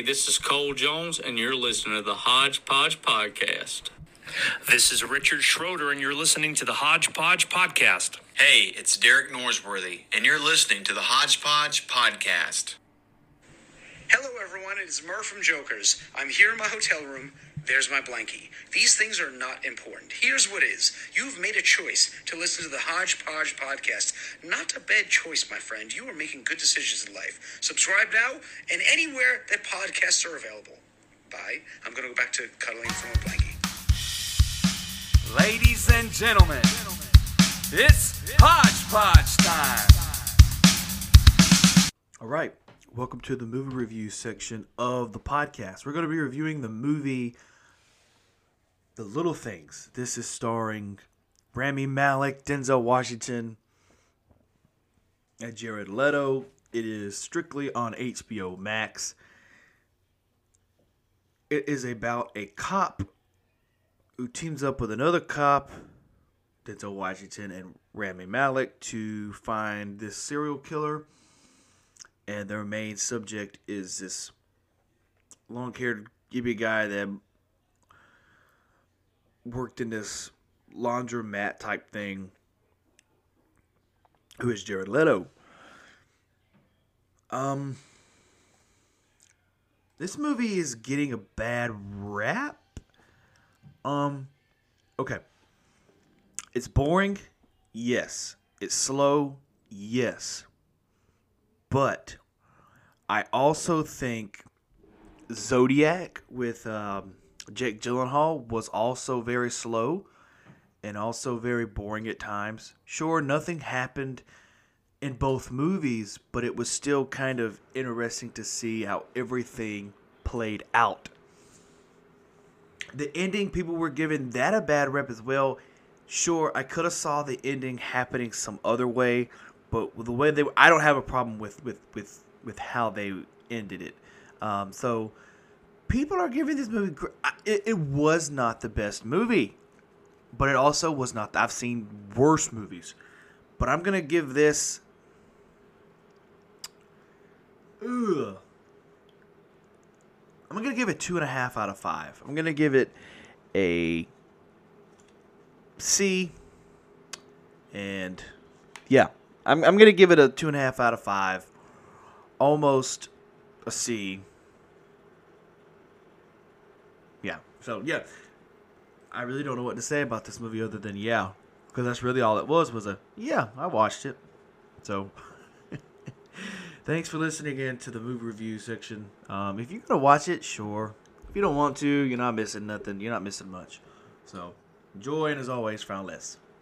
Hey, this is Cole Jones, and you're listening to the Hodgepodge Podcast. This is Richard Schroeder, and you're listening to the Hodgepodge Podcast. Hey, it's Derek Norsworthy, and you're listening to the Hodgepodge Podcast. Hello, everyone. It is Murr from Jokers. I'm here in my hotel room. There's my blankie. These things are not important. Here's what is. You've made a choice to listen to the Hodgepodge podcast. Not a bad choice, my friend. You are making good decisions in life. Subscribe now and anywhere that podcasts are available. Bye. I'm going to go back to cuddling from a blankie. Ladies and gentlemen, it's Hodgepodge time. All right, welcome to the movie review section of the podcast. We're going to be reviewing the movie The Little Things. This is starring Rami Malek, Denzel Washington, and Jared Leto. It is strictly on HBO Max. It is about a cop who teams up with another cop, Denzel Washington and Rami Malek, to find this serial killer and their main subject is this long-haired gibby guy that worked in this laundromat type thing who is Jared Leto. Um this movie is getting a bad rap. Um okay. It's boring? Yes. It's slow? Yes. But I also think Zodiac with um, Jake Gyllenhaal was also very slow and also very boring at times. Sure, nothing happened in both movies, but it was still kind of interesting to see how everything played out. The ending, people were giving that a bad rep as well. Sure, I could have saw the ending happening some other way, but the way they, I don't have a problem with with with with how they ended it. Um, so people are giving this movie. It, it was not the best movie, but it also was not. I've seen worse movies, but I'm gonna give this. Ugh. I'm gonna give it two and a half out of five. I'm gonna give it a C, and yeah, I'm I'm gonna give it a two and a half out of five, almost a C. Yeah. So yeah, I really don't know what to say about this movie other than yeah, because that's really all it was was a yeah. I watched it. So thanks for listening in to the movie review section. Um, if you're gonna watch it, sure. If you don't want to, you're not missing nothing. You're not missing much. So enjoy, and as always, frown less.